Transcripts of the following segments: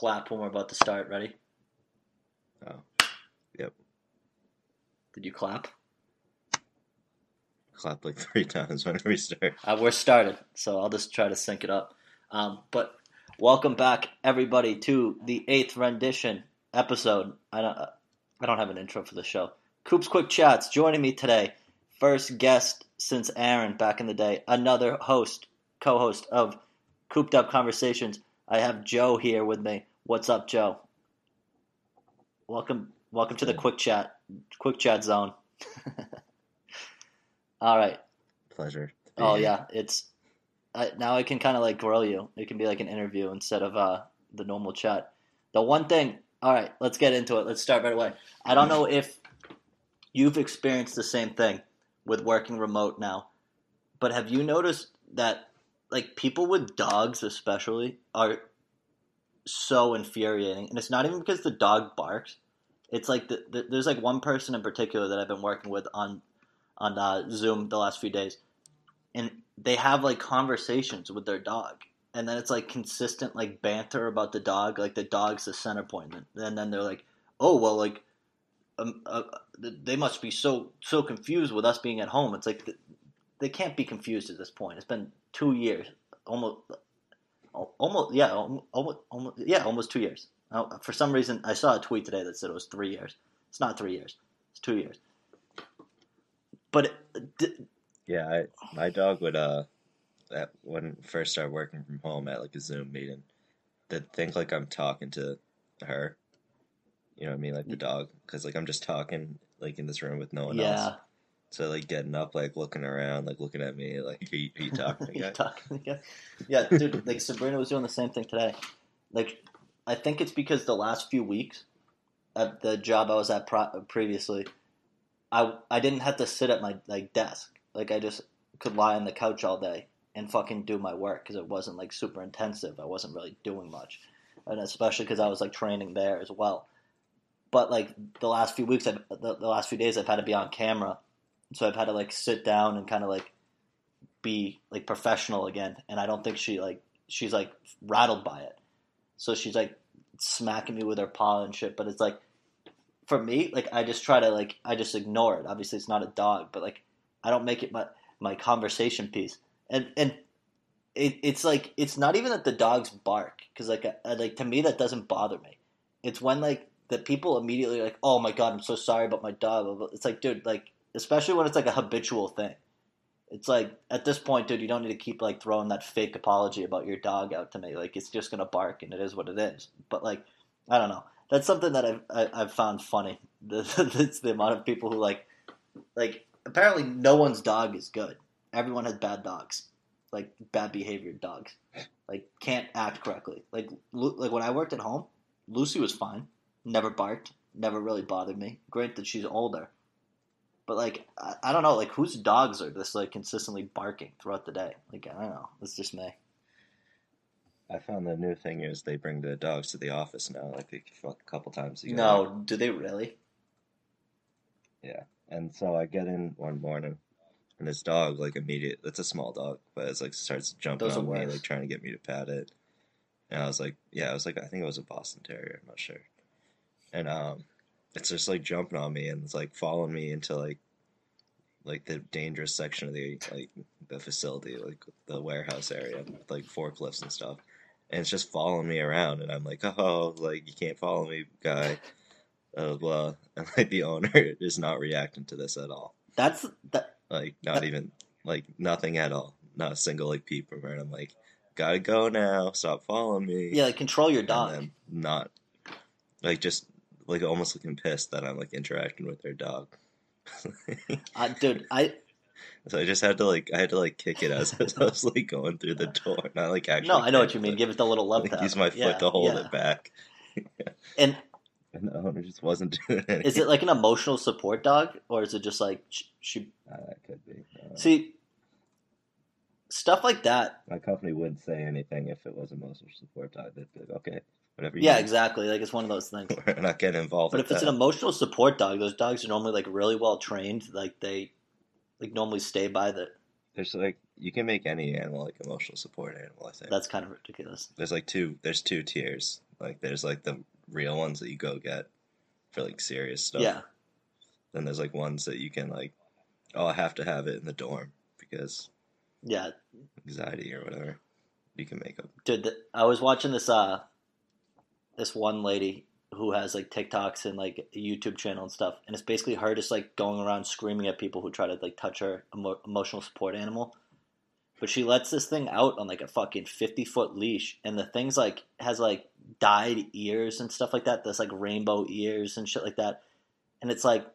clap when we're about to start. Ready? Oh. Yep. Did you clap? Clap like three times whenever we start. Uh, we're started, so I'll just try to sync it up. Um, but welcome back, everybody, to the eighth rendition episode. I don't, I don't have an intro for the show. Coop's Quick Chats joining me today. First guest since Aaron back in the day. Another host, co-host of Cooped Up Conversations. I have Joe here with me. What's up, Joe? Welcome, welcome to the Quick Chat, Quick Chat Zone. All right. Pleasure. Oh yeah, it's I, now I can kind of like grill you. It can be like an interview instead of uh, the normal chat. The one thing, all right, let's get into it. Let's start right away. I don't know if you've experienced the same thing with working remote now, but have you noticed that like people with dogs especially are so infuriating, and it's not even because the dog barks. It's like the, the, there's like one person in particular that I've been working with on on uh, Zoom the last few days, and they have like conversations with their dog, and then it's like consistent like banter about the dog, like the dog's the center point, and then they're like, oh well, like um, uh, they must be so so confused with us being at home. It's like th- they can't be confused at this point. It's been two years, almost, almost yeah, almost, almost yeah, almost two years. Uh, for some reason, I saw a tweet today that said it was three years. It's not three years. It's two years. But it, d- Yeah, I, my dog would uh, at when first started working from home at like a Zoom meeting, they'd think like I'm talking to her. You know what I mean, like the dog, because like I'm just talking like in this room with no one yeah, else. So like getting up, like looking around, like looking at me, like are you, are you talking to You talking again? Yeah, dude. Like Sabrina was doing the same thing today. Like, I think it's because the last few weeks at the job I was at pro- previously, I I didn't have to sit at my like desk. Like I just could lie on the couch all day and fucking do my work because it wasn't like super intensive. I wasn't really doing much, and especially because I was like training there as well. But like the last few weeks, I've, the, the last few days, I've had to be on camera, so I've had to like sit down and kind of like be like professional again and i don't think she like she's like rattled by it. So she's like smacking me with her paw and shit but it's like for me like i just try to like i just ignore it. Obviously it's not a dog but like i don't make it my my conversation piece. And and it, it's like it's not even that the dogs bark because like I, like to me that doesn't bother me. It's when like that people immediately like oh my god i'm so sorry about my dog it's like dude like especially when it's like a habitual thing it's like at this point, dude, you don't need to keep like throwing that fake apology about your dog out to me. Like it's just gonna bark, and it is what it is. But like, I don't know. That's something that I've I've found funny. It's the amount of people who like, like apparently no one's dog is good. Everyone has bad dogs, like bad behavior dogs, like can't act correctly. Like like when I worked at home, Lucy was fine, never barked, never really bothered me. Great that she's older. But like I, I don't know, like whose dogs are just like consistently barking throughout the day? Like I don't know, it's just me. I found the new thing is they bring the dogs to the office now, like a couple times a year. No, do they really? Yeah, and so I get in one morning, and this dog, like immediate, it's a small dog, but it's like starts jumping Those on me, like trying to get me to pat it. And I was like, yeah, I was like, I think it was a Boston Terrier, I'm not sure. And um, it's just like jumping on me and it's like following me into like, like the dangerous section of the like the facility, like the warehouse area, with, like forklifts and stuff. And it's just following me around, and I'm like, oh, like you can't follow me, guy. Blah, blah, blah. And like the owner is not reacting to this at all. That's that. Like not even like nothing at all. Not a single like peep from her. And I'm like, gotta go now. Stop following me. Yeah, like control your dog. not like just like almost looking pissed that I'm like interacting with their dog. Uh, dude, I so I just had to like I had to like kick it as, as I was like going through the door. Not like actually. no, I know what you mean. Give it the little love Like, tap. use my foot Yeah, to hold yeah. it back. And And the owner just wasn't doing anything. is it like an emotional support dog, or is it just like sh- she? Uh, that could be. Uh, See, stuff like that. my company wouldn't say anything if it was emotional support dog. They'd be like, okay, whatever Yeah, need. exactly. Like it's one of those things. We're not getting involved But if it's that. an emotional support dog, those dogs are normally like really well trained. Like they, like normally stay by the. There's like you can make any animal like emotional support animal. I think That's kind of ridiculous. there's like two. There's two tiers. Like there's like the real ones that you go get for like serious stuff. Yeah. Then there's like ones that you can like, oh, I have to have it in the dorm because Yeah. anxiety or whatever. You can make up. Dude, th- I was watching this uh this one lady who has like TikToks and like a YouTube channel and stuff, and it's basically her just like going around screaming at people who try to like touch her emo- emotional support animal. But she lets this thing out on like a fucking fifty foot leash, and the thing's like has like dyed ears and stuff like that. There's like rainbow ears and shit like that, and it's like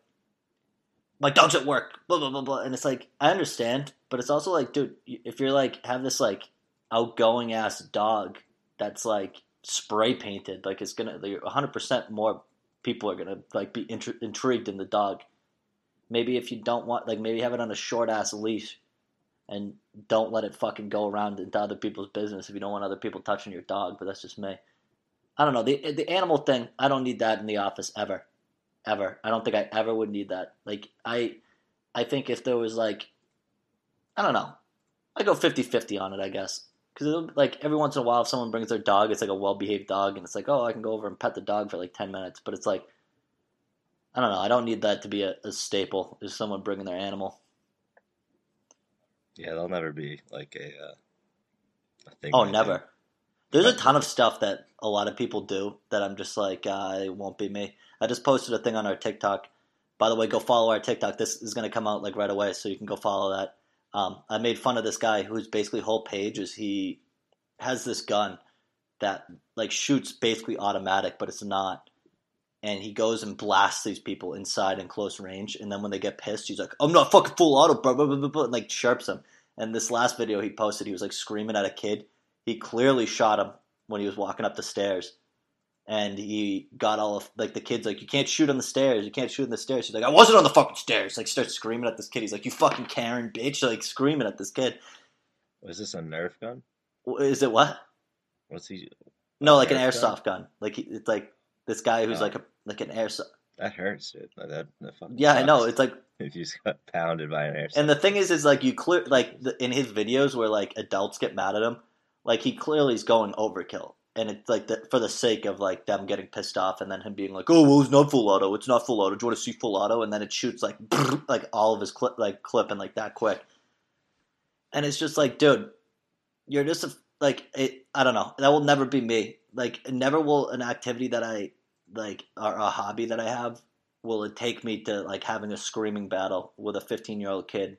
my dog's at work, blah blah blah blah, and it's like I understand, but it's also like, dude, if you're like have this like outgoing ass dog that's like spray painted, like it's gonna like, 100% more people are gonna like be intri- intrigued in the dog. Maybe if you don't want, like maybe have it on a short ass leash, and don't let it fucking go around into other people's business if you don't want other people touching your dog. But that's just me. I don't know the the animal thing. I don't need that in the office ever, ever. I don't think I ever would need that. Like I, I think if there was like, I don't know, I go 50-50 on it. I guess because like every once in a while, if someone brings their dog, it's like a well behaved dog, and it's like, oh, I can go over and pet the dog for like ten minutes. But it's like, I don't know. I don't need that to be a, a staple. Is someone bringing their animal? Yeah, they'll never be like a, uh, a thing. Oh, like never. that. There's a ton of stuff that a lot of people do that I'm just like, uh, it won't be me. I just posted a thing on our TikTok. By the way, go follow our TikTok. This is going to come out like right away, so you can go follow that. Um, I made fun of this guy whose basically whole page is he has this gun that like shoots basically automatic, but it's not. And he goes and blasts these people inside in close range, and then when they get pissed, he's like, "I'm not fucking full auto, bro," blah, blah, blah, blah, and like chirps them. And this last video he posted, he was like screaming at a kid. He clearly shot him when he was walking up the stairs, and he got all of like the kids like, "You can't shoot on the stairs. You can't shoot on the stairs." He's like, "I wasn't on the fucking stairs." Like starts screaming at this kid. He's like, "You fucking Karen bitch!" Like screaming at this kid. Was this a Nerf gun? Is it what? What's he? No, like an airsoft gun. Like he, it's like this guy who's Oh. like a like an airsoft. That hurts, dude. Like, that, Yeah, I know. It's like, if you just got pounded by an airsoft. and the thing is, is like you clear like the, in his videos where like adults get mad at him, like he clearly is going overkill, and it's like the, for the sake of like them getting pissed off, and then him being like, oh well, it's not full auto, it's not full auto. Do you want to see full auto? And then it shoots like like all of his clip like clipping like that quick, and it's just like, dude, you're just a, like it, I don't know. That will never be me. Like never will an activity that I like or a hobby that I have will it take me to like having a screaming battle with a 15 year old kid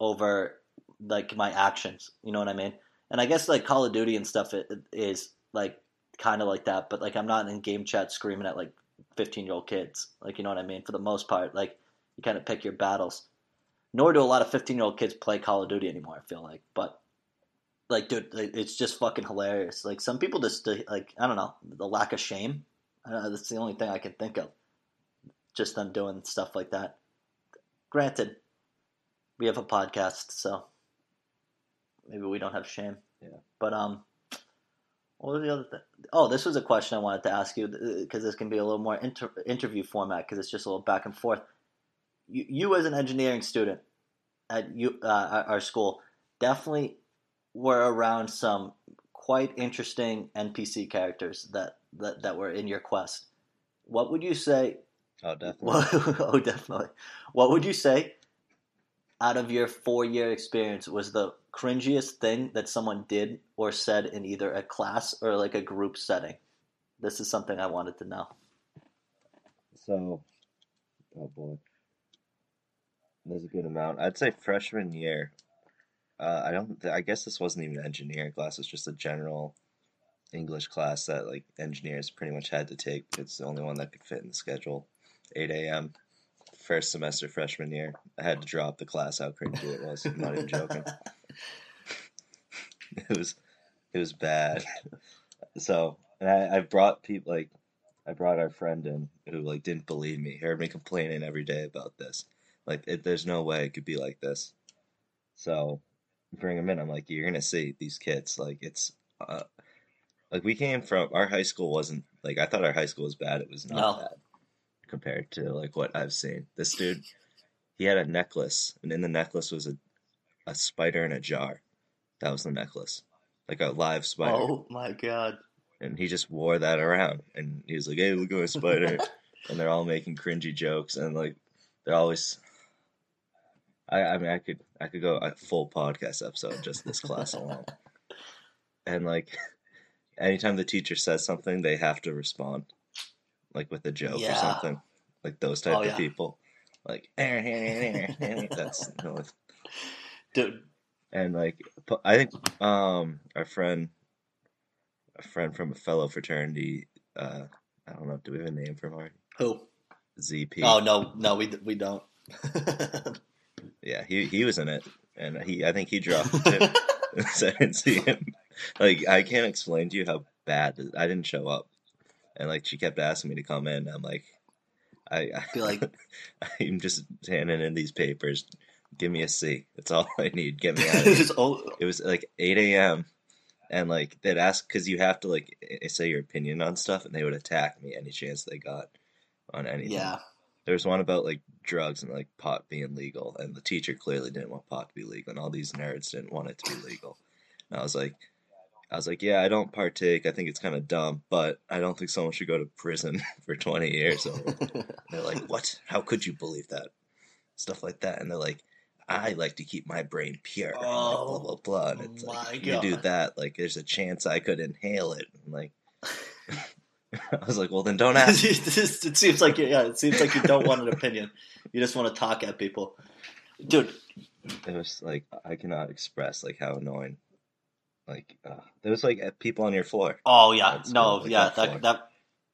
over like my actions. You know what I mean? And I guess like Call of Duty and stuff is like kind of like that, but like I'm not in game chat screaming at like 15 year old kids. Like you know what I mean? For the most part, like you kind of pick your battles. Nor do a lot of 15 year old kids play Call of Duty anymore. I feel like, but like, dude, it's just fucking hilarious. Like some people just like I don't know the lack of shame. That's the only thing I can think of. Just them doing stuff like that. Granted, we have a podcast, so maybe we don't have shame. Yeah. But um, what was the other thing? Oh, this was a question I wanted to ask you because this can be a little more inter- interview format because it's just a little back and forth. You, you as an engineering student at you uh, our school, definitely were around some quite interesting NPC characters that, that, that were in your quest. What would you say? oh, definitely. Oh, definitely. What would you say out of your four year experience was the cringiest thing that someone did or said in either a class or like a group setting? This is something I wanted to know. So, oh boy, there's a good amount. I'd say freshman year. Uh, I don't. I guess this wasn't even an engineering class. It's just a general English class that like engineers pretty much had to take. It's the only one that could fit in the schedule. 8 a.m. First semester freshman year. I had to drop the class. How cringy it was. I'm not even joking. it was, it was bad. So, and I, I brought people like I brought our friend in who like didn't believe me. Heard me complaining every day about this. Like, it, there's no way it could be like this. So, bring him in. I'm like, you're gonna see these kids. Like, it's uh, like we came from our high school wasn't like I thought our high school was bad. It was not No. bad compared to like what I've seen. This dude, he had a necklace, and in the necklace was a a spider in a jar. That was the necklace, like a live spider. Oh my god. and he just wore that around, and he was like, "Hey, look at my spider," and they're all making cringy jokes, and like they're always. I I mean I could I could go a full podcast episode just this class alone, and like anytime the teacher says something, they have to respond, like with a joke or something, like those oh, type Oh, of yeah. people, like that's you know, Dude, and like I think um our friend, a friend from a fellow fraternity, uh I don't know, do we have a name for him already? who? ZP. Oh no, no, we we don't. Yeah, he he was in it, and he I think he dropped it so I didn't see him. Like I can't explain to you how bad I didn't show up, and like she kept asking me to come in. I'm like, I, I Be like- I'm just handing in these papers. Give me a C. That's all I need. Get me out of here. Just all- it was like 8 a.m. and like they'd ask because you have to like eh, eh, say your opinion on stuff, and they would attack me any chance they got on anything. yeah, There was one about like drugs and like pot being legal, and the teacher clearly didn't want pot to be legal, and all these nerds didn't want it to be legal. And I was like, I was like, yeah, I don't partake. I think it's kind of dumb, but I don't think someone should go to prison for 20 years. they're like, what? How could you believe that? Stuff like that, and they're like. I like to keep my brain pure. and, like, blah Oh, blah blah. And it's like if you do that, like there's a chance I could inhale it. And like I was like, well then don't ask. It seems like you, yeah, it seems like you don't want an opinion. You just want to talk at people, dude. it was like I cannot express like how annoying. Like uh, there was like people on your floor. Oh yeah, no, like yeah, that that that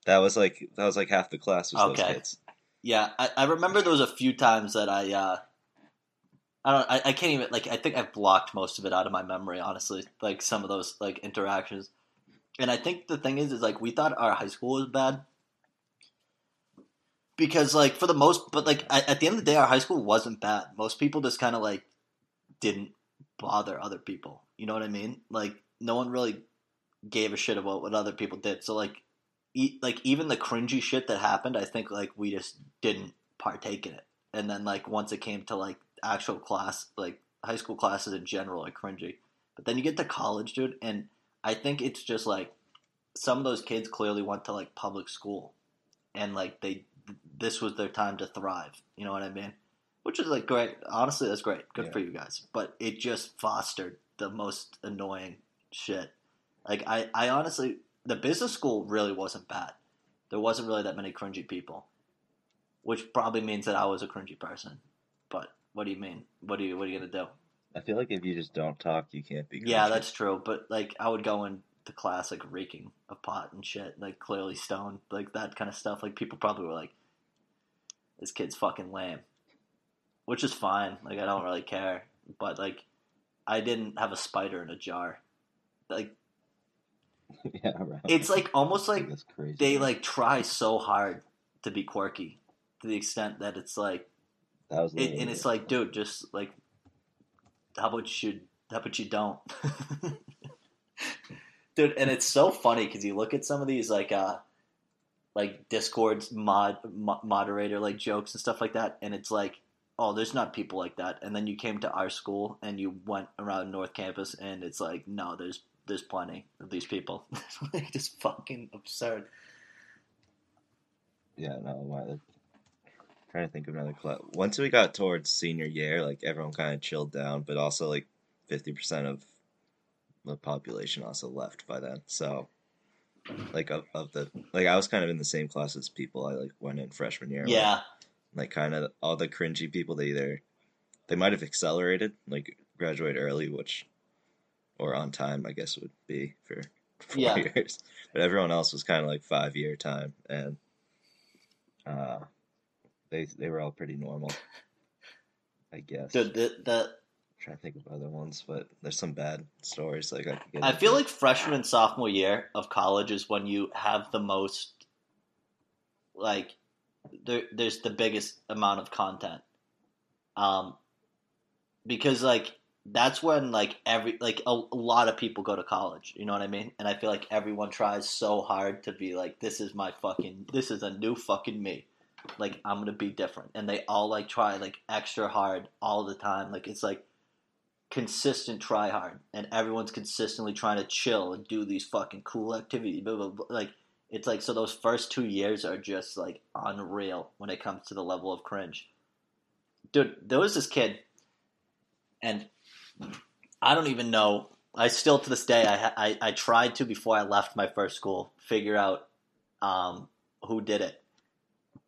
That was like that was like half the class was Okay. those kids. yeah. I, I remember there was a few times that I uh, I don't, I, I can't even like. I think I've blocked most of it out of my memory. Honestly, like some of those like interactions, and I think the thing is, is like we thought our high school was bad because like for the most, but like at, at the end of the day, our high school wasn't bad. Most people just kind of like didn't bother other people. You know what I mean? Like no one really gave a shit about what other people did. So like, e- like even the cringy shit that happened, I think like we just didn't partake in it. And then like once it came to like actual class, like high school classes in general are cringy. But then you get to college, dude, and I think it's just like some of those kids clearly went to like public school, and like they this was their time to thrive. You know what I mean? Which is like great. Honestly, that's great. Good Yeah. for you guys. But it just fostered the most annoying shit. Like I, I honestly, the business school really wasn't bad. There wasn't really that many cringy people, which probably means that I was a cringy person. But what do you mean? What do you what are you gonna do? I feel like if you just don't talk, you can't be. Yeah, that's true. But like, I would go into class like reeking of pot and shit, like clearly stoned, like that kind of stuff. Like people probably were like, "This kid's fucking lame," which is fine. Like I don't really care. But like, I didn't have a spider in a jar. Like yeah, right. it's like almost like they like try so hard to be quirky to the extent that it's like that was it, and it's like dude just like how about you how about you don't? Dude and it's so funny because you look at some of these like uh like discord's mod, mo- moderator like jokes and stuff like that and it's like oh there's not people like that. And then you came to our school and you went around north campus and it's like no there's there's plenty of these people. Like just fucking absurd. Yeah, no, trying to think of another club. Once we got towards senior year, like everyone kind of chilled down, but also like fifty percent of the population also left by then. So, like of, of the like, I was kind of in the same class as people I like went in freshman year. yeah like kind of all the cringy people. They either they might have accelerated, like graduate early, which or on time, I guess would be for four Yeah. years. But everyone else was kind of like five year time, and uh, they they were all pretty normal, I guess. dude the, the trying to think of other ones, but there's some bad stories like I could get. I feel like freshman and sophomore year of college is when you have the most, like, there, there's the biggest amount of content. Um, because like that's when like every like a, a lot of people go to college. You know what I mean? And I feel like everyone tries so hard to be like, this is my fucking, this is a new fucking me. Like I'm gonna be different, and they all like try like extra hard all the time. Like it's like consistent try hard and everyone's consistently trying to chill and do these fucking cool activities. Blah, blah, blah. Like it's like so those first two years are just like unreal when it comes to the level of cringe. Dude, there was this kid, and I don't even know. I still to this day I I, I tried to before I left my first school figure out um, who did it,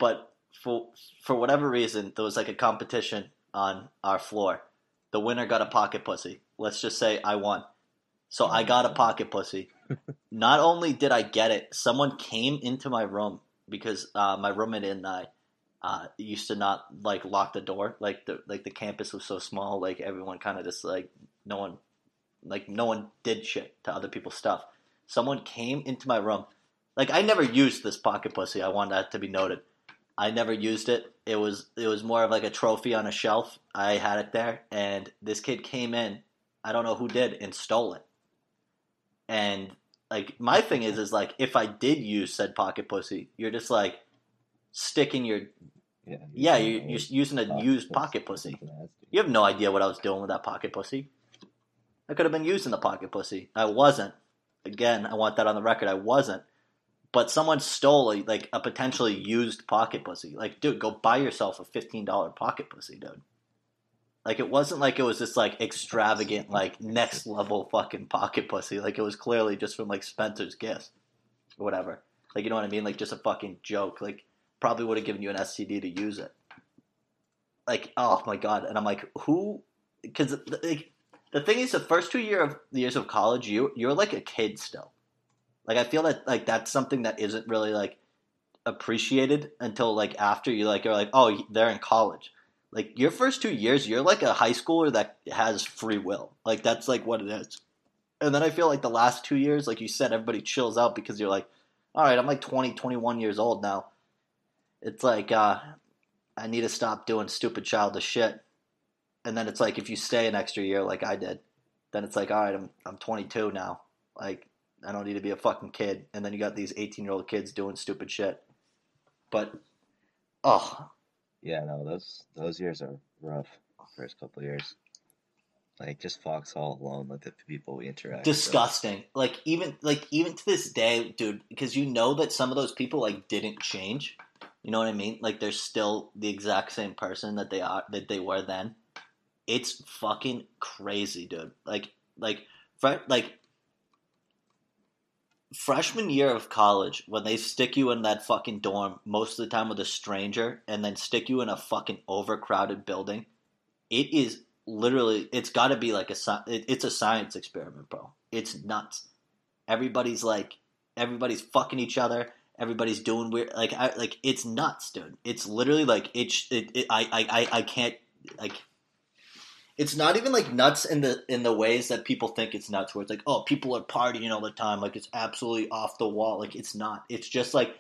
but for for whatever reason there was like a competition on our floor. The winner got a pocket pussy. Let's just say I won. So I got a pocket pussy. Not only did I get it, someone came into my room because uh, my roommate and I uh, used to not like lock the door. Like the like the campus was so small, like everyone kind of just like no one, like no one did shit to other people's stuff. Someone came into my room. Like I never used this pocket pussy. I want that to be noted. I never used it. It was it was more of like a trophy on a shelf. I had it there, and this kid came in. I don't know who did and stole it. And like my thing is, is like if I did use said pocket pussy, you're just like sticking your Yeah, yeah, you, you're using a used pocket pussy. You have no idea what I was doing with that pocket pussy. I could have been using the pocket pussy. I wasn't. Again, I want that on the record. I wasn't. But someone stole a, like a potentially used pocket pussy. Like, dude, go buy yourself a fifteen dollar pocket pussy, dude. Like, it wasn't like it was this like extravagant, like next level fucking pocket pussy. Like, it was clearly just from like Spencer's Gifts or whatever. Like, you know what I mean? Like, just a fucking joke. Like, probably would have given you an STD to use it. Like, oh my god! And I'm like, who? Because like, the thing is, the first two year of years of college, you you're like a kid still. Like, I feel that like that's something that isn't really like appreciated until like after you like you're like, oh, they're in college. Like your first two years, you're like a high schooler that has free will. Like that's like what it is. And then I feel like the last two years, like you said, everybody chills out because you're like, all right, I'm like 20, 21 years old now. It's like, uh, I need to stop doing stupid childish shit. And then it's like if you stay an extra year like I did, then it's like, all right, I'm I'm 22 now. Like I don't need to be a fucking kid. And then you got these 18 year old kids doing stupid shit. But oh, Yeah, no, those those years are rough. First couple years, like just Fox all alone, like the people we interact. with. disgusting. Like even like even to this day, dude, because you know that some of those people like didn't change. You know what I mean? Like they're still the exact same person that they are that they were then. It's fucking crazy, dude. Like like like freshman year of college when they stick you in that fucking dorm most of the time with a stranger and then stick you in a fucking overcrowded building it is literally it's got to be like a it's a science experiment bro. It's nuts. Everybody's like everybody's fucking each other. Everybody's doing weird like I, like it's nuts dude. It's literally like it's it, it I, I I I can't like it's not even like nuts in the in the ways that people think it's nuts where it's like oh people are partying all the time like it's absolutely off the wall. Like it's not. It's just like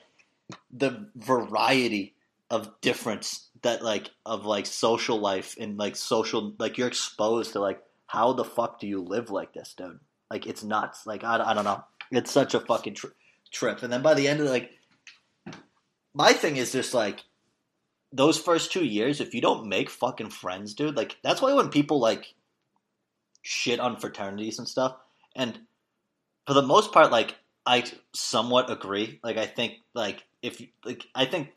the variety of difference that like of like social life and like social like you're exposed to like how the fuck do you live like this dude? Like it's nuts. Like i, I don't know. It's such a fucking tri- trip. And then by the end of like my thing is just like those first two years, if you don't make fucking friends, dude, like that's why when people like shit on fraternities and stuff, and for the most part, like I somewhat agree. Like I think like if like I think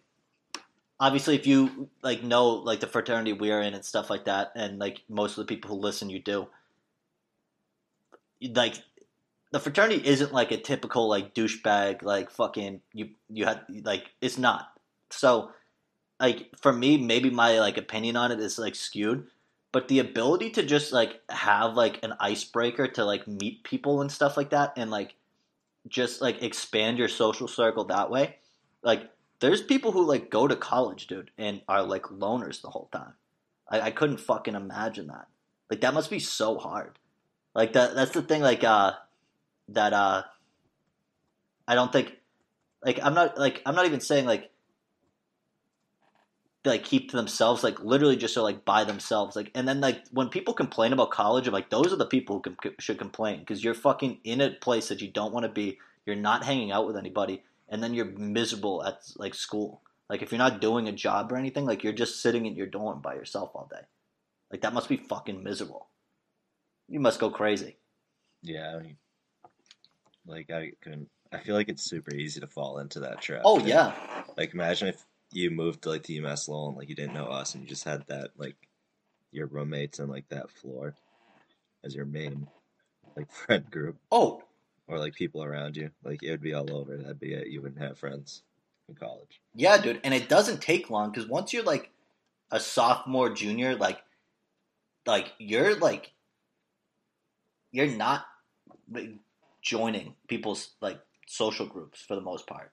obviously if you like know like the fraternity we're in and stuff like that, and like most of the people who listen you do, like the fraternity isn't like a typical like douchebag like fucking you you had like it's not so like for me maybe my like opinion on it is like skewed but the ability to just like have like an icebreaker to like meet people and stuff like that and like just like expand your social circle that way like there's people who like go to college dude and are like loners the whole time. I, I couldn't fucking imagine that. Like that must be so hard. Like that that's the thing like uh that uh i don't think like i'm not like i'm not even saying like they, like keep to themselves like literally just are like by themselves like and then like when people complain about college i'm like those are the people who com- should complain because you're fucking in a place that you don't want to be you're not hanging out with anybody and then you're miserable at like school like if you're not doing a job or anything like you're just sitting in your dorm by yourself all day like that must be fucking miserable you must go crazy. Yeah, I mean, like I couldn't. I feel like it's super easy to fall into that trap. Oh yeah, Like imagine if you moved to like to UMass Lowell and like you didn't know us and you just had that like your roommates and like that floor as your main like friend group oh or like people around you. Like it would be all over. That'd be it. You wouldn't have friends in college. yeah, dude. And it doesn't take long because once you're like a sophomore, junior, like like you're like you're not like, joining people's like social groups for the most part.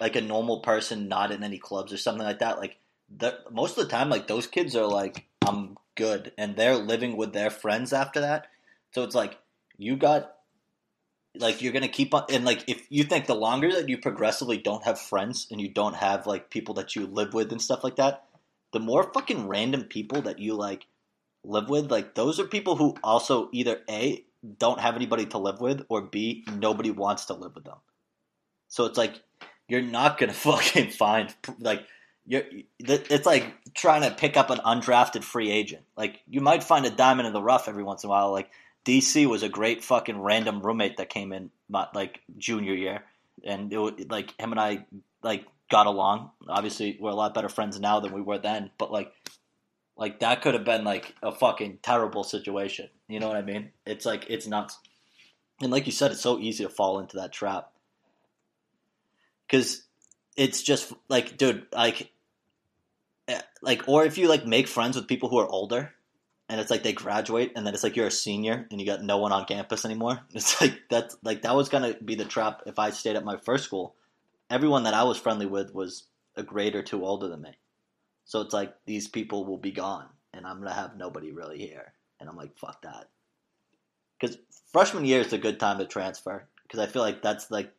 Like a normal person, not in any clubs or something like that. Like the most of the time, like those kids are like, I'm good, and they're living with their friends after that. So it's like you got like you're gonna keep on and like if you think the longer that you progressively don't have friends and you don't have like people that you live with and stuff like that, the more fucking random people that you like live with, like those are people who also either A don't have anybody to live with or B nobody wants to live with them. So it's like you're not gonna fucking find like you're it's like trying to pick up an undrafted free agent. Like you might find a diamond in the rough every once in a while. Like DC was a great fucking random roommate that came in my like junior year, and it was, like him and I like got along. Obviously, we're a lot better friends now than we were then. But like, like that could have been like a fucking terrible situation. You know what I mean? It's like it's nuts. And like you said, it's so easy to fall into that trap because it's just like, dude, like, eh, like, or if you like make friends with people who are older and it's like they graduate and then it's like you're a senior and you got no one on campus anymore it's like that's like that was gonna be the trap if i stayed at my first school. Everyone that i was friendly with was a grade or two older than me. So it's like these people will be gone and i'm gonna have nobody really here. And i'm like fuck that. Because freshman year is a good time to transfer because i feel like that's like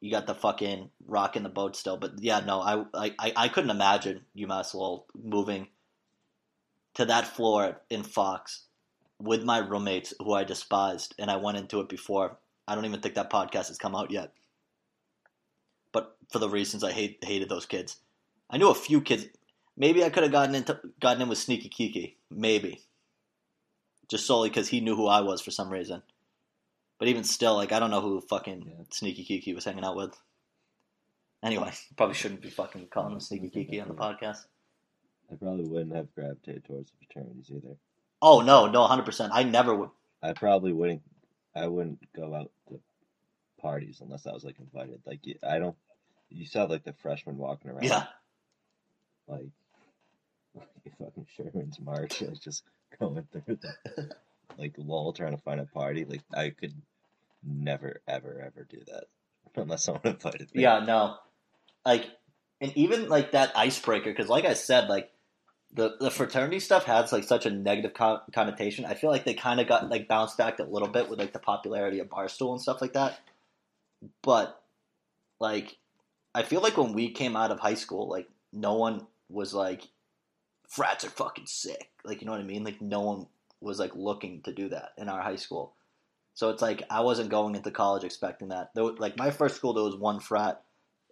you got the fucking rock in the boat still but yeah no i i, I couldn't imagine umass lowell moving to that floor in Fox with my roommates who I despised, and I went into it before. I don't even think that podcast has come out yet. But for the reasons I hate hated those kids. I knew a few kids. Maybe I could have gotten into gotten in with Sneaky Kiki. Maybe. Just solely because he knew who I was for some reason. But even still, like I don't know who fucking Yeah. Sneaky Kiki was hanging out with. Anyway, probably shouldn't be fucking calling him Sneaky Kiki on the podcast. I probably wouldn't have gravitated towards the fraternities either. Oh no, no, hundred percent. I never would. I probably wouldn't. I wouldn't go out to parties unless I was like invited. Like you- I don't. You saw like the freshmen walking around. Yeah, Like, like fucking Sherman's March, like just going through the like lol trying to find a party. Like I could never ever ever do that unless someone invited me. yeah, no. Like, and even like that icebreaker, because like I said, like the the fraternity stuff has like such a negative con- connotation. I feel like they kind of got like bounced back a little bit with like the popularity of Barstool and stuff like that. But like, I feel like when we came out of high school, like no one was like, frats are fucking sick. Like, you know what I mean? Like, no one was like looking to do that in our high school. So it's like I wasn't going into college expecting that. Was- like my first school, there was one frat,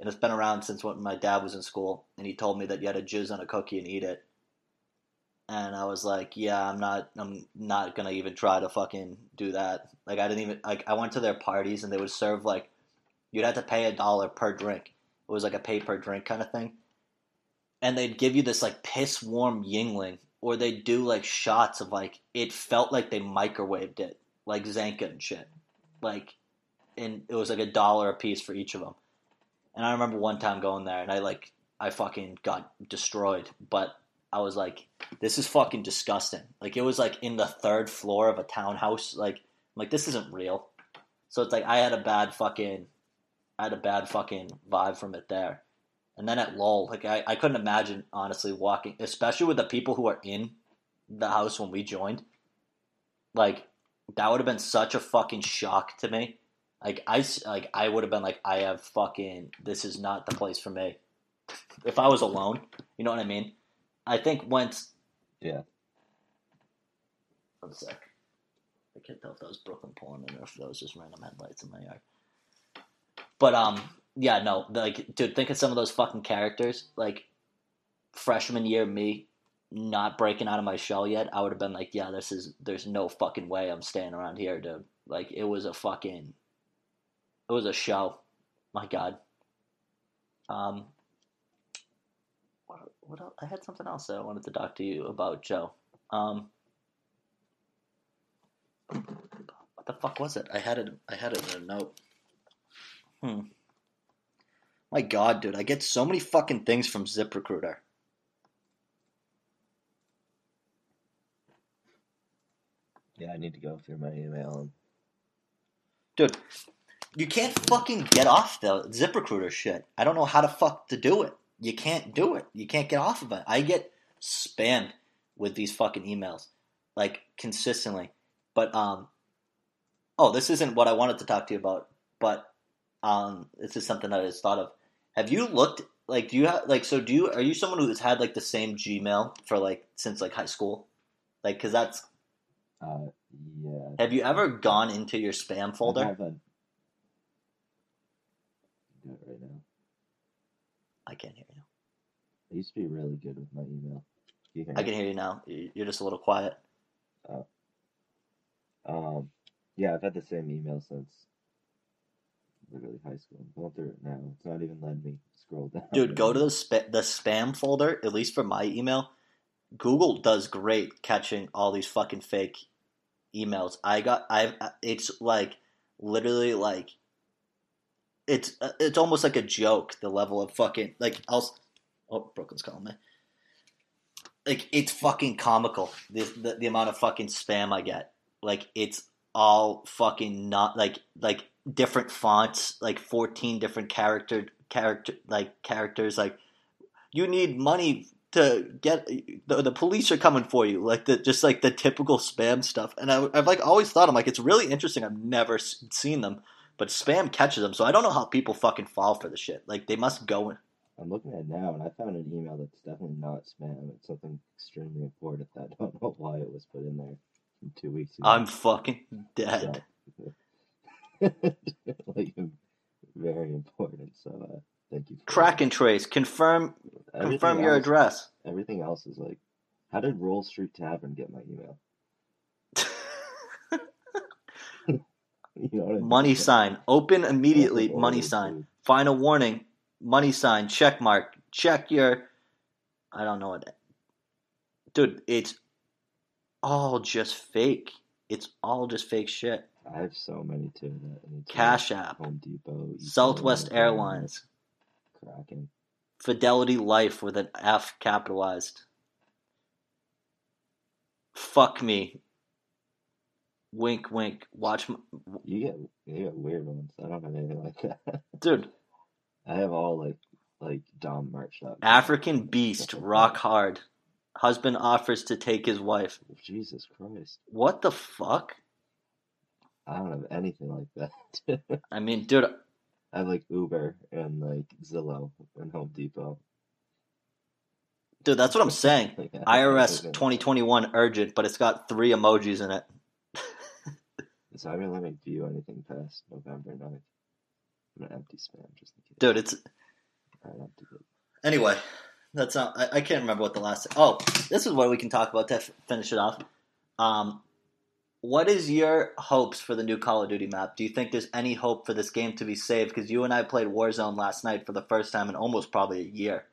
and it's been around since when my dad was in school, and he told me that you had to jizz on a cookie and eat it. And I was like, yeah, I'm not, I'm not gonna even try to fucking do that. Like I didn't even like I went to their parties and they would serve like you'd have to pay a dollar per drink. It was like a pay per drink kind of thing. And they'd give you this like piss warm Yuengling, or they'd do like shots of like it felt like they microwaved it, like Zanka and shit. Like, and it was like a dollar a piece for each of them. And I remember one time going there, and I like I fucking got destroyed. But I was like, this is fucking disgusting. Like it was like in the third floor of a townhouse. Like, I'm like this isn't real. So it's like I had a bad fucking, I had a bad fucking vibe from it there. And then at Lowell, like I, I couldn't imagine honestly walking, especially with the people who are in the house when we joined. Like that would have been such a fucking shock to me. Like I like I would have been like I have fucking this is not the place for me. If I was alone, you know what I mean. I think once. Yeah. One sec. I can't tell if that was Brooklyn pulling in or if that was just random headlights in my yard. But um, yeah, no, like, dude, think of some of those fucking characters. Like, freshman year me, not breaking out of my shell yet, I would have been like, yeah, this is there's no fucking way I'm staying around here, dude. Like it was a fucking it was a show. My God. Um what, what else? I had something else that I wanted to talk to you about, Joe. Um what the fuck was it? I had it I had it in a note. Hmm. My God, dude, I get so many fucking things from ZipRecruiter. Yeah, I need to go through my email Dude, you can't fucking get off the ZipRecruiter shit. I don't know how to fuck to do it. You can't do it. You can't get off of it. I get spammed with these fucking emails, like consistently. But um, oh, this isn't what I wanted to talk to you about. But um, this is something that I just thought of. Have you looked like? Do you have like? So do you? Are you someone who's had like the same Gmail for like since like high school? Like, because that's. Uh, yeah. Have you ever gone into your spam I folder? have a- do it right now. I can't hear you. I used to be really good with my email. Can I can hear you now. You- You're just a little quiet. Oh. Um, yeah, I've had the same email since literally high school. I'm going through it now. It's not even letting me scroll down. Dude, go to the spa- the spam folder. At least for my email, Google does great catching all these fucking fake emails. I got I've it's like literally like it's uh, it's almost like a joke. The level of fucking like I'll oh Brooklyn's calling me. Like it's fucking comical. The, the the amount of fucking spam I get. Like it's all fucking not like like different fonts, like fourteen different character character like characters. Like you need money to get the, the police are coming for you. Like the just like the typical spam stuff. And I, I've like always thought I'm like it's really interesting. I've never seen them, but spam catches them. So I don't know how people fucking fall for the shit. Like they must go. In. I'm looking at it now, and I found an email that's definitely not spam. It's something extremely important. I don't know why it was put in there from two weeks ago. I'm fucking dead. like very important. So uh, thank you. For Track and trace. Confirm Everything confirm your address. Everything else is like, how did Roll Street Tavern get my email? You know I mean? money sign. Open immediately. Money sign. Final warning. Money sign. Check mark. Check your. I don't know what. Dude, it's all just fake. It's all just fake shit. I have so many too. That Cash App. Home Depot, Southwest Airlines. Kraken. Fidelity Life with an F capitalized. Fuck me. Wink, wink. Watch, m- You get you get weird ones. I don't have anything like that. dude. I have all like like Dom merch. com. African Beast, rock hard. Husband offers to take his wife. Oh, Jesus Christ! What the fuck? I don't have anything like that. I mean, dude, I like Uber and like Zillow and Home Depot. dude, that's what I'm saying. IRS 2021 urgent, but it's got three emojis in it. So I didn't let me view anything past November 9th. I'm gonna empty spam just in case. Dude, it's I have to get anyway. That's not. I, I can't remember what the last. Oh, this is what we can talk about to f- finish it off. Um, what is your hopes for the new Call of Duty map? Do you think there's any hope for this game to be saved? Because you and I played Warzone last night for the first time in almost probably a year,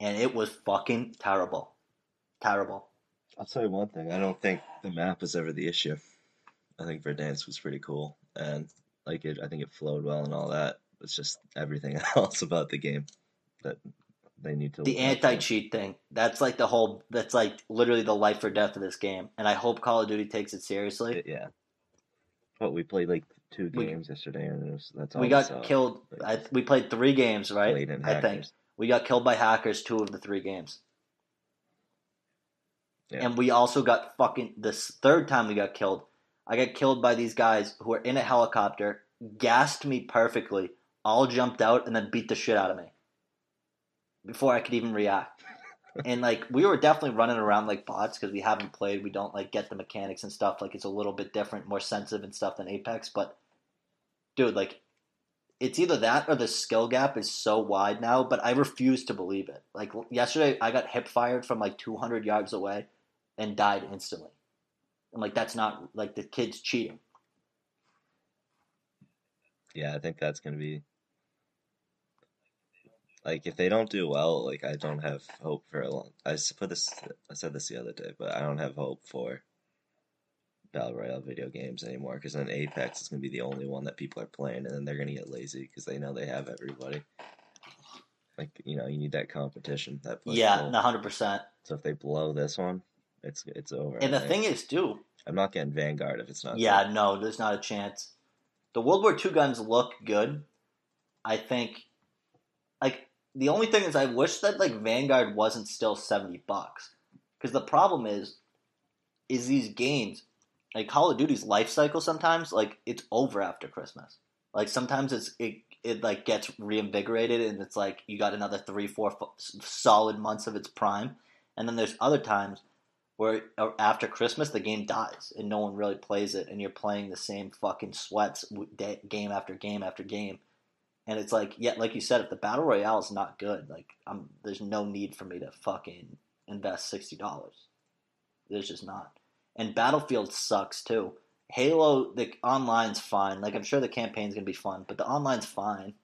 and it was fucking terrible, terrible. I'll tell you one thing. I don't think the map was ever the issue. I think Verdansk was pretty cool, and like it, I think it flowed well and all that. It's just everything else about the game that they need to. the look out for. anti cheat thing. That's like the whole. That's like literally the life or death of this game. And I hope Call of Duty takes it seriously. It- yeah. But we played like two We- games yesterday, and it was, that's all we got saw. killed. I, we played three games, right? I think we got killed by hackers two of the three games. Yeah. And we also got fucking this third time we got killed. I got killed by these guys who were in a helicopter, gassed me perfectly, all jumped out, and then beat the shit out of me before I could even react. and like we were definitely running around like bots because we haven't played. We don't like get the mechanics and stuff. Like it's a little bit different, more sensitive and stuff than Apex. But dude, like it's either that or the skill gap is so wide now, but I refuse to believe it. Like yesterday, I got hip fired from like 200 yards away and died instantly. I'm like, that's not like the kid's cheating. Yeah, I think that's gonna be like if they don't do well, like I don't have hope for a long. I put this. I said this the other day, but I don't have hope for battle royale video games anymore because then Apex is gonna be the only one that people are playing, and then they're gonna get lazy because they know they have everybody. Like you know, you need that competition. That Yeah, hundred percent. So if they blow this one, it's it's over. And I the think. thing is, too, I'm not getting Vanguard if it's not. yeah, no, there's not a chance. The World War II guns look good. I think, like, the only thing is, I wish that like Vanguard wasn't still seventy bucks, because the problem is, is these games, like Call of Duty's life cycle. Sometimes, like, it's over after Christmas. Like sometimes it's it it like gets reinvigorated, and it's like you got another three, four f- solid months of its prime, and then there's other times where uh, after Christmas the game dies and no one really plays it, and you're playing the same fucking sweats game after game after game, and it's like, yeah, like you said, if the battle royale is not good, like I'm, there's no need for me to fucking invest sixty dollars. There's just not. And Battlefield sucks too. Halo, the online's fine. Like I'm sure the campaign's gonna be fun, but the online's fine.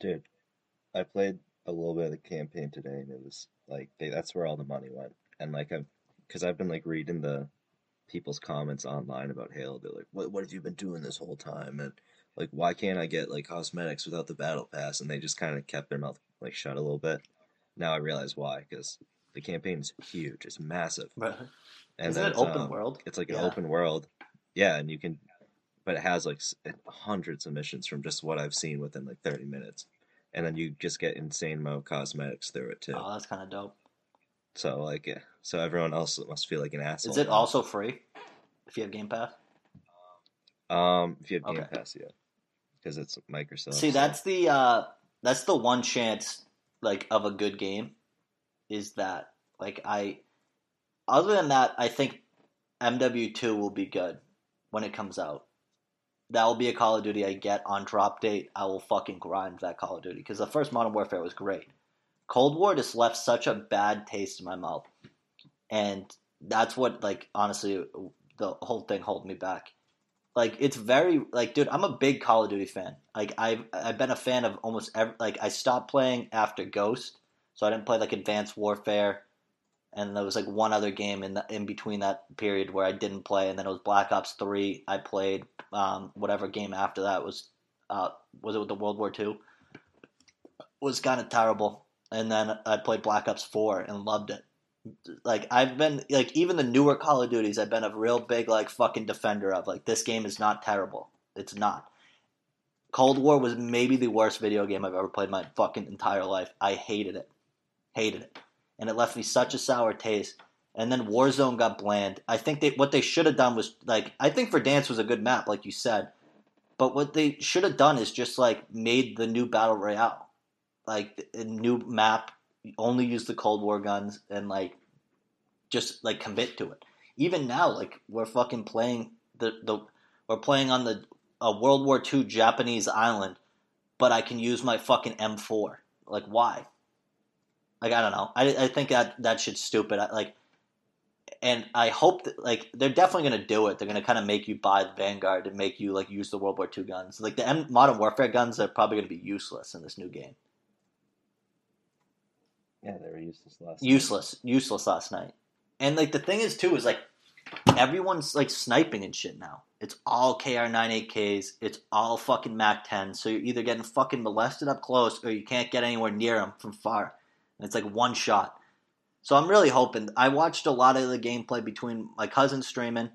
Dude, I played a little bit of the campaign today, and it was like they, that's where all the money went. And like I'm, because I've been like reading the people's comments online about Halo. They're like, "What what have you been doing this whole time?" And like, why can't I get like cosmetics without the battle pass? And they just kind of kept their mouth like shut a little bit. Now I realize why, because the campaign is huge. It's massive. And Isn't then it open um, world? It's like an open world. Yeah, and you can, but it has like hundreds of missions from just what I've seen within like 30 minutes. And then you just get insane of cosmetics through it too. Oh, that's kind of dope. So like, yeah. So everyone else must feel like an asshole. Is it now. also free if you have Game Pass? Um, if you have Game Okay. Pass, yeah, because it's Microsoft. See, so- that's the uh, that's the one chance like of a good game is that like I. Other than that, I think MW2 will be good when it comes out. That will be a Call of Duty I get on drop date. I will fucking grind that Call of Duty because the first Modern Warfare was great. Cold War just left such a bad taste in my mouth, and that's what like honestly the whole thing held me back like it's very like dude i'm a big call of duty fan. Like i've i've been a fan of almost every like i stopped playing after ghost so i didn't play like advanced warfare and there was like one other game in the, in between that period where i didn't play and then it was black ops 3 i played um, whatever game after that was uh, was it with the world war ii was kind of terrible and then i played black ops 4 and loved it like I've been like even the newer Call of Duties I've been a real big like fucking defender of like this game is not terrible. It's not. Cold War was maybe the worst video game I've ever played my fucking entire life. I hated it. Hated it. And it left me such a sour taste. And then Warzone got bland. I think they what they should have done was like I think Verdansk was a good map like you said. But what they should have done is just like made the new battle royale. Like a new map only use the Cold War guns and like just like commit to it. Even now, like we're fucking playing the the we're playing on the a World War II Japanese island, but I can use my fucking M4. Like why? Like I don't know. I I think that that shit's stupid. I, like. And I hope that like they're definitely gonna do it. They're gonna kind of make you buy the Vanguard and make you like use the World War II guns. Like the M- Modern Warfare guns are probably gonna be useless in this new game. Yeah, they were useless last. useless, useless last night. And like the thing is too is like everyone's like sniping and shit now. It's all Kar98ks. It's all fucking Mac 10. So you're either getting fucking molested up close or you can't get anywhere near them from far. And it's like one shot. So I'm really hoping. I watched a lot of the gameplay between my cousin streaming,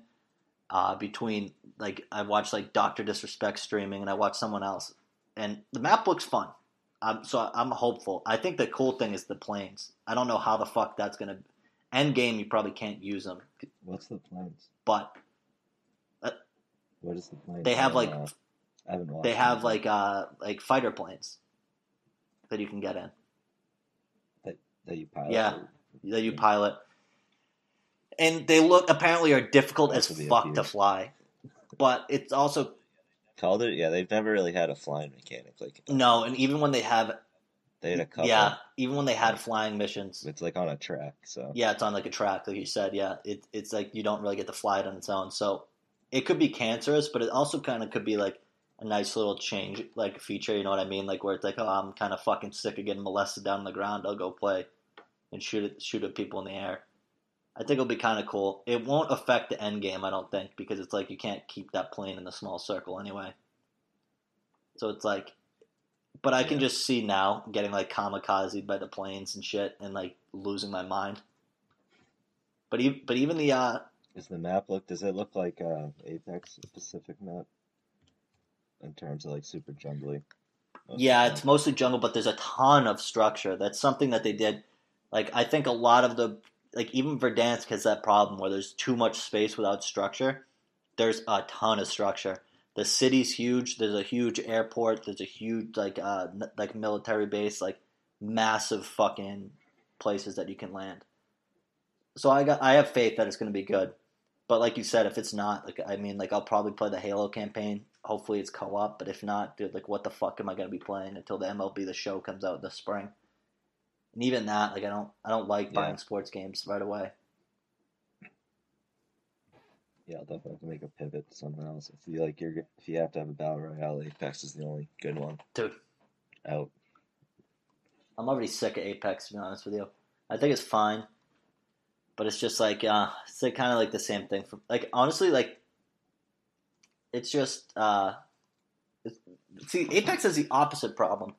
uh, between like I watched like Doctor Disrespect streaming, and I watched someone else. And the map looks fun. Um, so I'm hopeful. I think the cool thing is the planes. I don't know how the fuck that's gonna. End game, you probably can't use them, What's the planes? but What is the plane? they have like I haven't watched. they have like uh like fighter planes that you can get in that you pilot. yeah. that you pilot, and they look apparently are difficult as fuck to fly, but it's also Call of Duty, yeah, they've never really had a flying mechanic like No, and even when they have, they had a couple. yeah, even when they had flying missions, it's like on a track. So yeah, it's on like a track, like you said. Yeah, it, it's like you don't really get to fly it on its own. So it could be cancerous, but it also kind of could be like a nice little change, like feature. You know what I mean? Like where it's like, oh, I'm kind of fucking sick of getting molested down on the ground. I'll go play and shoot at shoot at people in the air. I think it'll be kind of cool. It won't affect the end game, I don't think, because it's like you can't keep that plane in the small circle anyway. So it's like, but I can Yeah. just see now getting like kamikaze by the planes and shit, and like losing my mind. But even but even the uh, Does the map look? Does it look like uh, Apex Pacific map in terms of like super jungly? Yeah, it's mostly jungle, but there's a ton of structure. That's something that they did. Like I think a lot of the like even Verdansk has that problem where there's too much space without structure. There's a ton of structure. The city's huge. There's a huge airport. There's a huge like uh like military base, like massive fucking places that you can land. So I got I have faith that it's going to be good. But like you said, if it's not, like I mean, like I'll probably play the Halo campaign. Hopefully it's co-op, but if not, dude, like what the fuck am I gonna be playing until the MLB the Show comes out this spring? And even that, like I don't, I don't like Yeah. buying sports games right away. Yeah, I'll definitely have to make a pivot to something else. If you like, you're if you have to have a battle royale, Apex is the only good one Dude, out. I'm already sick of Apex to be honest with you. I think it's fine, but it's just like, uh, it's like kind of like the same thing. For like honestly, like it's just, uh, it's, see, Apex has the opposite problem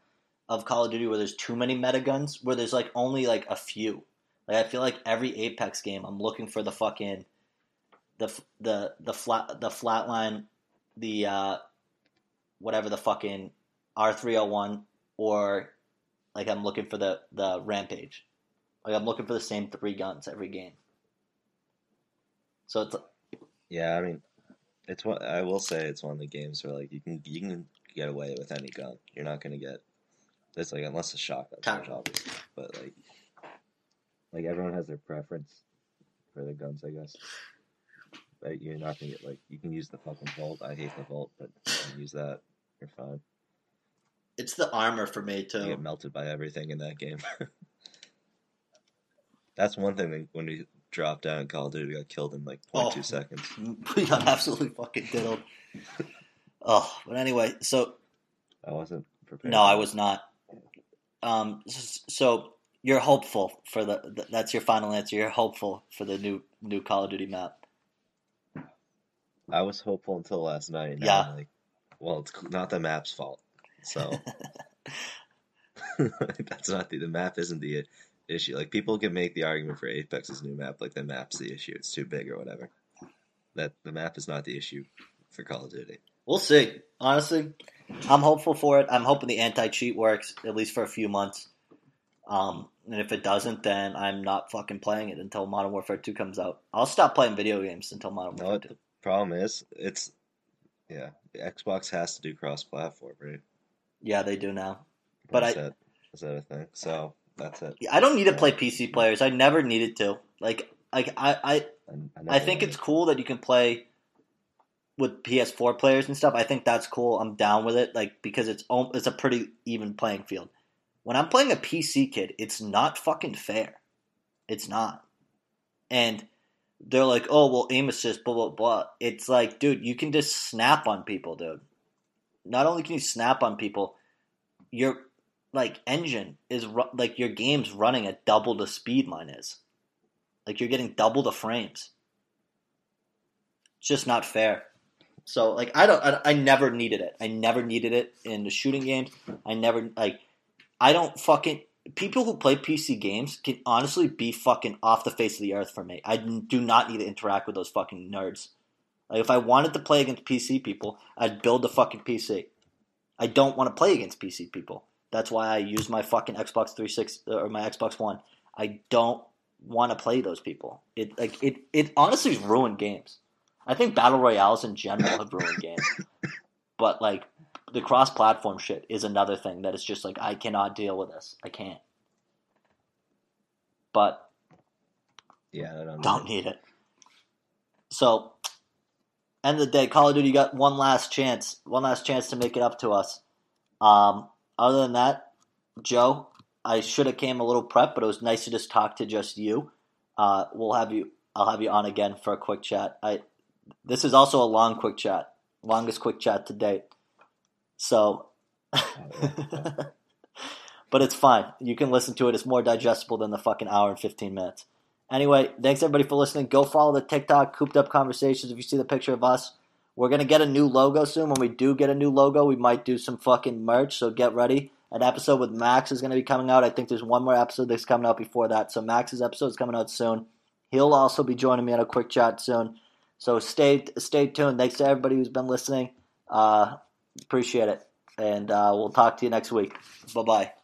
of Call of Duty, where there's too many meta guns, where there's like only like a few. Like I feel like every Apex game, I'm looking for the fucking the the the flat the flatline, the uh, whatever the fucking R three hundred one, or like I'm looking for the the rampage. Like I'm looking for the same three guns every game. So it's Yeah, I mean, it's one. I will say it's one of the games where like you can you can get away with any gun. You're not gonna get. It's like unless it's shotgun, Time. obviously, but like, like everyone has their preference for the guns, I guess. But you're not gonna get like you can use the fucking Volt. I hate the Volt, but you can use that. You're fine. it's the armor for me You get melted by everything in that game. That's one thing that when we dropped down in Call of Duty, we got killed in like 0.2 Oh. seconds. We got absolutely fucking diddled. Oh, but anyway, so I wasn't prepared. no, I was not. Um, so you're hopeful for the th- that's your final answer. You're hopeful for the new new Call of Duty map. I was hopeful until last night. Yeah. I'm like, well, it's not the map's fault. So that's not the the map isn't the issue. Like people can make the argument for Apex's new map, like the map's the issue. It's too big or whatever. That the map is not the issue for Call of Duty. We'll see. Honestly, I'm hopeful for it. I'm hoping the anti cheat works at least for a few months. Um, and if it doesn't, then I'm not fucking playing it until Modern Warfare 2 comes out. I'll stop playing video games until Modern No, Warfare it- Problem is, it's yeah, the Xbox has to do cross-platform, right? Yeah, they do now. But Is I- that, is that a thing? So that's it. I don't need to play PC players. I never needed to. Like, like I, I, I, I think it's cool that you can play with PS4 players and stuff. I think that's cool. I'm down with it, like because it's it's a pretty even playing field. When I'm playing a PC kid, it's not fucking fair. It's not, and they're like, "Oh, well, aim assist, blah blah blah." It's like, dude, you can just snap on people, dude. Not only can you snap on people, your like engine is ru- like your game's running at double the speed mine is. Like you're getting double the frames. It's just not fair. So like I don't I, I never needed it. I never needed it in the shooting games. I never like I don't fucking people who play PC games can honestly be fucking off the face of the earth for me. I do not need to interact with those fucking nerds. Like if I wanted to play against PC people, I'd build a fucking PC. I don't want to play against PC people. That's why I use my fucking Xbox 360 or my Xbox One. I don't want to play those people. It like it it honestly ruined games. I think battle royales in general have ruined games. But like the cross platform shit is another thing that is just like I cannot deal with this. I can't. But yeah, I don't, don't need it. So end of the day, Call of Duty, you got one last chance, one last chance to make it up to us. Um, other than that, Joe, I should have came a little prep, but it was nice to just talk to just you. Uh, we'll have you. I'll have you on again for a quick chat. I. This is also a long quick chat, longest quick chat to date. So, but it's fine. You can listen to it. It's more digestible than the fucking hour and fifteen minutes. Anyway, thanks everybody for listening. Go follow the TikTok Cooped Up Conversations if you see the picture of us. We're gonna get a new logo soon. When we do get a new logo, we might do some fucking merch. So get ready. An episode with Max is gonna be coming out. I think there's one more episode that's coming out before that. So Max's episode is coming out soon. He'll also be joining me on a quick chat soon. So stay stay tuned. Thanks to everybody who's been listening. Uh, appreciate it, and uh, we'll talk to you next week. Bye bye.